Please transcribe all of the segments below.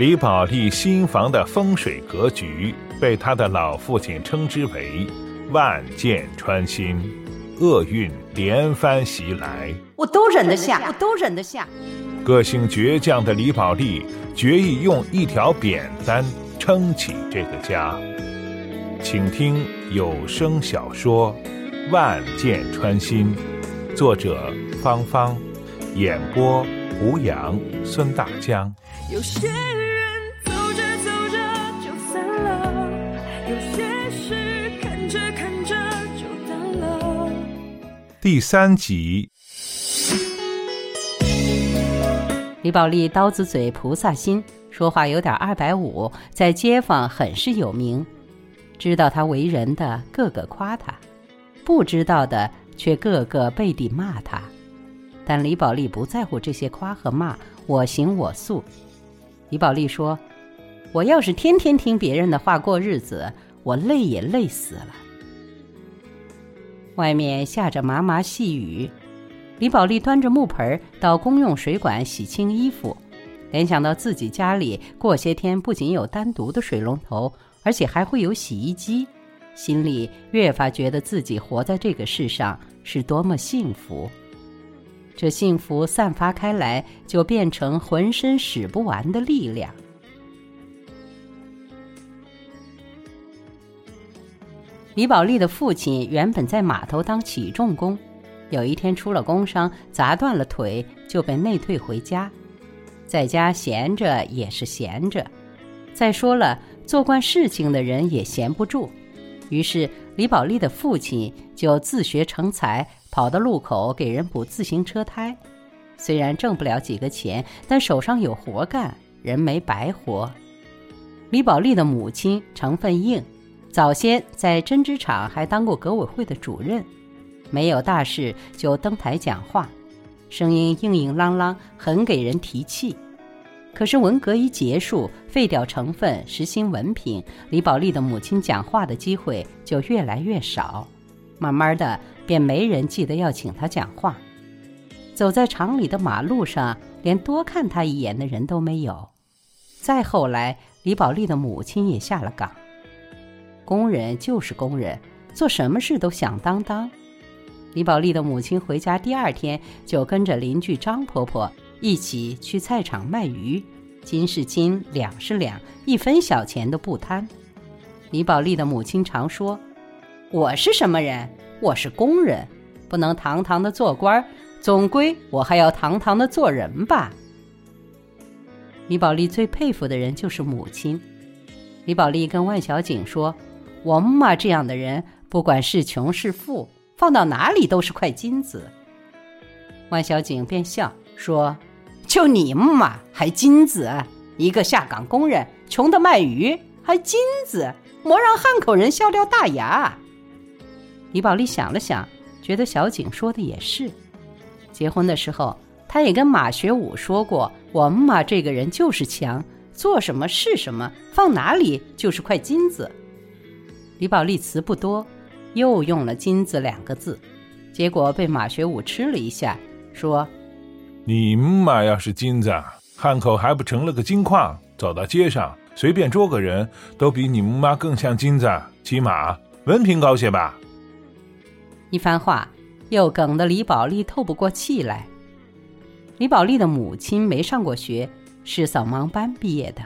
李宝莉新房的风水格局被他的老父亲称之为“万箭穿心”，厄运连番袭来。我都忍得下，我都忍得下。个性倔强的李宝莉决意用一条扁担撑起这个家。请听有声小说《万箭穿心》，作者芳芳，演播胡杨、孙大江。有些第三集，李宝莉刀子嘴菩萨心，说话有点二百五，在街坊很是有名。知道他为人的个个夸他，不知道的却个个背地骂他。但李宝莉不在乎这些夸和骂，我行我素。李宝莉说：“我要是天天听别人的话过日子，我累也累死了。”外面下着麻麻细雨，李宝莉端着木盆到公用水管洗清衣服，联想到自己家里过些天不仅有单独的水龙头，而且还会有洗衣机，心里越发觉得自己活在这个世上是多么幸福。这幸福散发开来，就变成浑身使不完的力量。李宝莉的父亲原本在码头当起重工，有一天出了工伤，砸断了腿，就被内退回家。在家闲着也是闲着，再说了，做惯事情的人也闲不住。于是李宝莉的父亲就自学成才。跑到路口给人补自行车胎，虽然挣不了几个钱，但手上有活干，人没白活。李宝莉的母亲成分硬，早先在针织厂还当过革委会的主任，没有大事就登台讲话，声音硬硬朗朗，很给人提气。可是文革一结束，废掉成分，实行文凭，李宝莉的母亲讲话的机会就越来越少，慢慢的。便没人记得要请他讲话，走在厂里的马路上，连多看他一眼的人都没有。再后来，李宝莉的母亲也下了岗。工人就是工人，做什么事都响当当。李宝莉的母亲回家第二天，就跟着邻居张婆婆一起去菜场卖鱼，斤是斤，两是两，一分小钱都不贪。李宝莉的母亲常说：“我是什么人？”我是工人，不能堂堂的做官总归我还要堂堂的做人吧。李宝莉最佩服的人就是母亲。李宝莉跟万小景说：“我姆妈这样的人，不管是穷是富，放到哪里都是块金子。”万小景便笑说：“就你姆妈还金子？一个下岗工人，穷的卖鱼还金子？莫让汉口人笑掉大牙。”李宝莉想了想，觉得小景说的也是。结婚的时候，她也跟马学武说过：“我姆妈这个人就是强，做什么是什么，放哪里就是块金子。”李宝莉词不多，又用了“金子”两个字，结果被马学武吃了一下，说：“你妈要是金子，汉口还不成了个金矿？走到街上随便捉个人都比你妈更像金子，起码文凭高些吧。”一番话，又梗得李宝莉透不过气来。李宝莉的母亲没上过学，是扫盲班毕业的。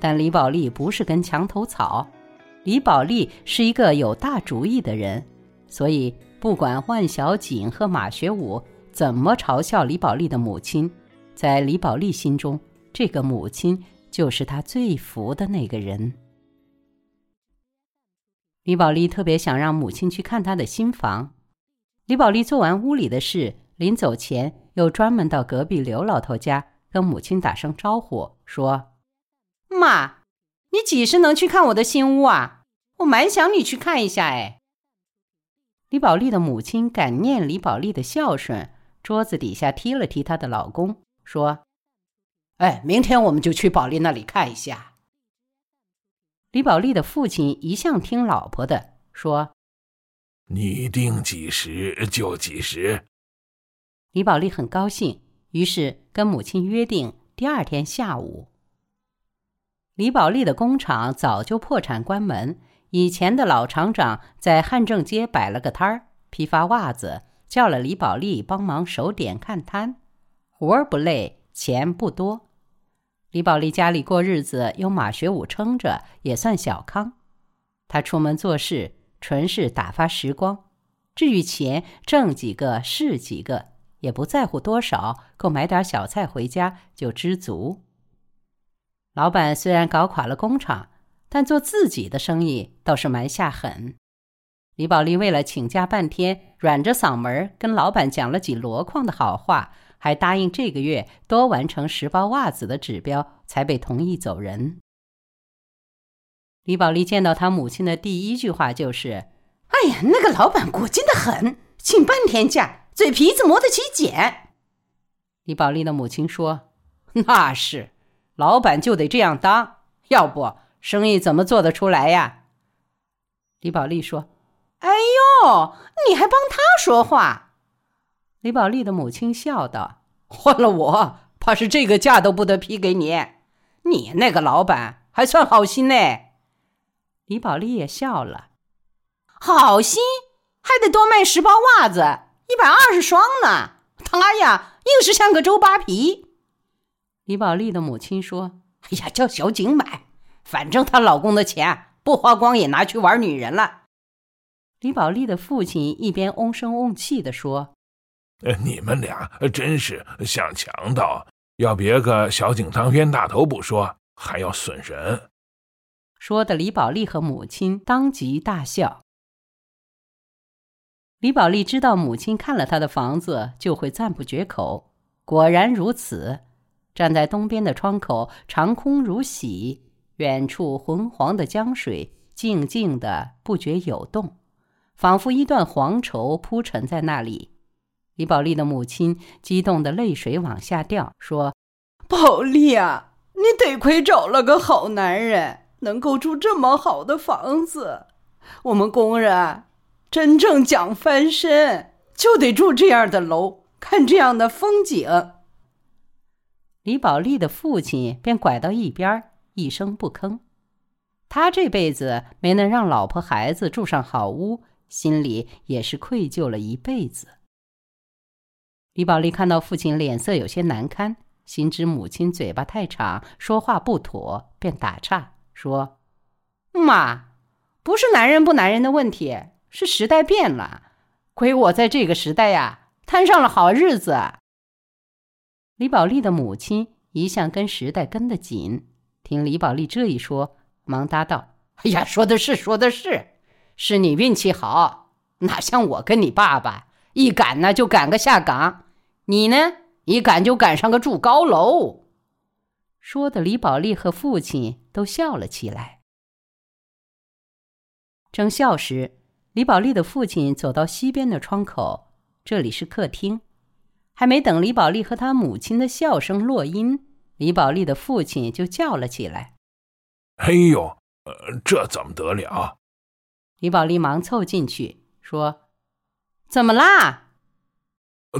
但李宝莉不是根墙头草，李宝莉是一个有大主意的人，所以不管万小景和马学武怎么嘲笑李宝莉的母亲，在李宝莉心中，这个母亲就是她最服的那个人。李宝莉特别想让母亲去看她的新房。李宝莉做完屋里的事，临走前又专门到隔壁刘老头家跟母亲打声招呼，说：“妈，你几时能去看我的新屋啊？我蛮想你去看一下哎。”李宝莉的母亲感念李宝莉的孝顺，桌子底下踢了踢她的老公，说：“哎，明天我们就去宝莉那里看一下。”李宝莉的父亲一向听老婆的，说：“你定几时就几时。”李宝莉很高兴，于是跟母亲约定第二天下午。李宝莉的工厂早就破产关门，以前的老厂长在汉正街摆了个摊儿，批发袜子，叫了李宝莉帮忙守点看摊，活儿不累，钱不多。李宝莉家里过日子有马学武撑着，也算小康。他出门做事，纯是打发时光。至于钱，挣几个是几个，也不在乎多少，够买点小菜回家就知足。老板虽然搞垮了工厂，但做自己的生意倒是蛮下狠。李宝莉为了请假半天，软着嗓门跟老板讲了几箩筐的好话，还答应这个月多完成十包袜子的指标，才被同意走人。李宝莉见到她母亲的第一句话就是：“哎呀，那个老板过劲的很，请半天假，嘴皮子磨得起茧。”李宝莉的母亲说：“那是。”老板就得这样当，要不生意怎么做得出来呀？李宝莉说：“哎呦，你还帮他说话？”李宝莉的母亲笑道：“换了我，怕是这个价都不得批给你。你那个老板还算好心呢。”李宝莉也笑了：“好心还得多卖十包袜子，一百二十双呢。他呀，硬是像个周扒皮。”李宝莉的母亲说：“哎呀，叫小景买，反正她老公的钱不花光，也拿去玩女人了。”李宝莉的父亲一边瓮声瓮气的说：“你们俩真是像强盗，要别个小景当冤大头不说，还要损人。”说的李宝莉和母亲当即大笑。李宝莉知道母亲看了她的房子就会赞不绝口，果然如此。站在东边的窗口，长空如洗，远处浑黄的江水静静的不觉有动，仿佛一段黄绸铺陈在那里。李宝莉的母亲激动的泪水往下掉，说：“宝莉啊，你得亏找了个好男人，能够住这么好的房子。我们工人真正讲翻身，就得住这样的楼，看这样的风景。”李宝莉的父亲便拐到一边，一声不吭。他这辈子没能让老婆孩子住上好屋，心里也是愧疚了一辈子。李宝莉看到父亲脸色有些难堪，心知母亲嘴巴太长，说话不妥，便打岔说：“妈，不是男人不男人的问题，是时代变了。亏我在这个时代呀，摊上了好日子。”李宝莉的母亲一向跟时代跟得紧，听李宝莉这一说，忙答道：“哎呀，说的是，说的是，是你运气好，哪像我跟你爸爸，一赶呢就赶个下岗，你呢一赶就赶上个住高楼。”说的李宝莉和父亲都笑了起来。正笑时，李宝莉的父亲走到西边的窗口，这里是客厅。还没等李宝莉和她母亲的笑声落音，李宝莉的父亲就叫了起来：“哎呦，呃，这怎么得了？”李宝莉忙凑进去说：“怎么啦？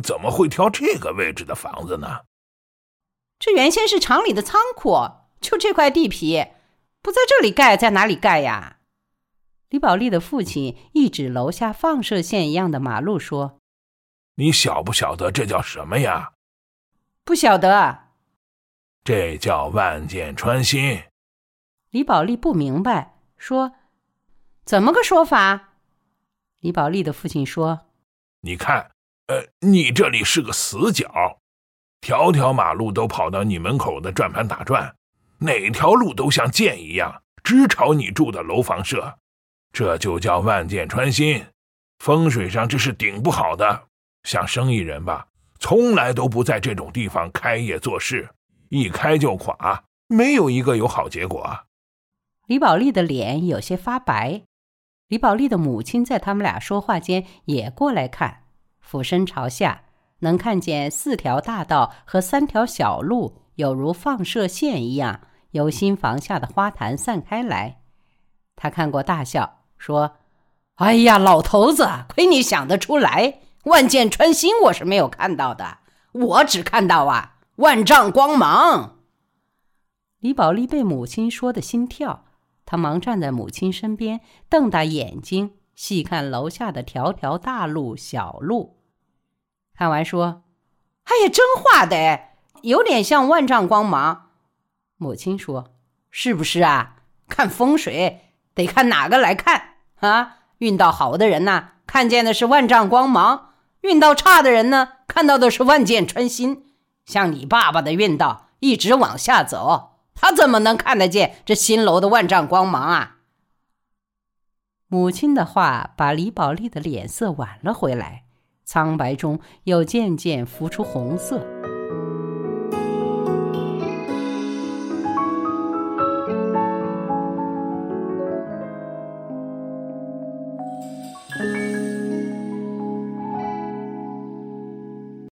怎么会挑这个位置的房子呢？这原先是厂里的仓库，就这块地皮，不在这里盖，在哪里盖呀？”李宝莉的父亲一指楼下放射线一样的马路说。你晓不晓得这叫什么呀？不晓得。这叫万箭穿心。李宝莉不明白，说：“怎么个说法？”李宝莉的父亲说：“你看，呃，你这里是个死角，条条马路都跑到你门口的转盘打转，哪条路都像箭一样直朝你住的楼房射，这就叫万箭穿心。风水上这是顶不好的。”像生意人吧，从来都不在这种地方开业做事，一开就垮，没有一个有好结果。李宝莉的脸有些发白，李宝莉的母亲在他们俩说话间也过来看，俯身朝下，能看见四条大道和三条小路，有如放射线一样由新房下的花坛散开来。他看过，大笑说：“哎呀，老头子，亏你想得出来。”万箭穿心，我是没有看到的，我只看到啊万丈光芒。李宝莉被母亲说的心跳，她忙站在母亲身边，瞪大眼睛细看楼下的条条大路、小路。看完说：“哎呀，真画的，有点像万丈光芒。”母亲说：“是不是啊？看风水得看哪个来看啊？运道好的人呐，看见的是万丈光芒；运道差的人呢，看到的是万箭穿心。像你爸爸的运道一直往下走。”他怎么能看得见这新楼的万丈光芒啊？母亲的话把李宝莉的脸色挽了回来，苍白中又渐渐浮出红色。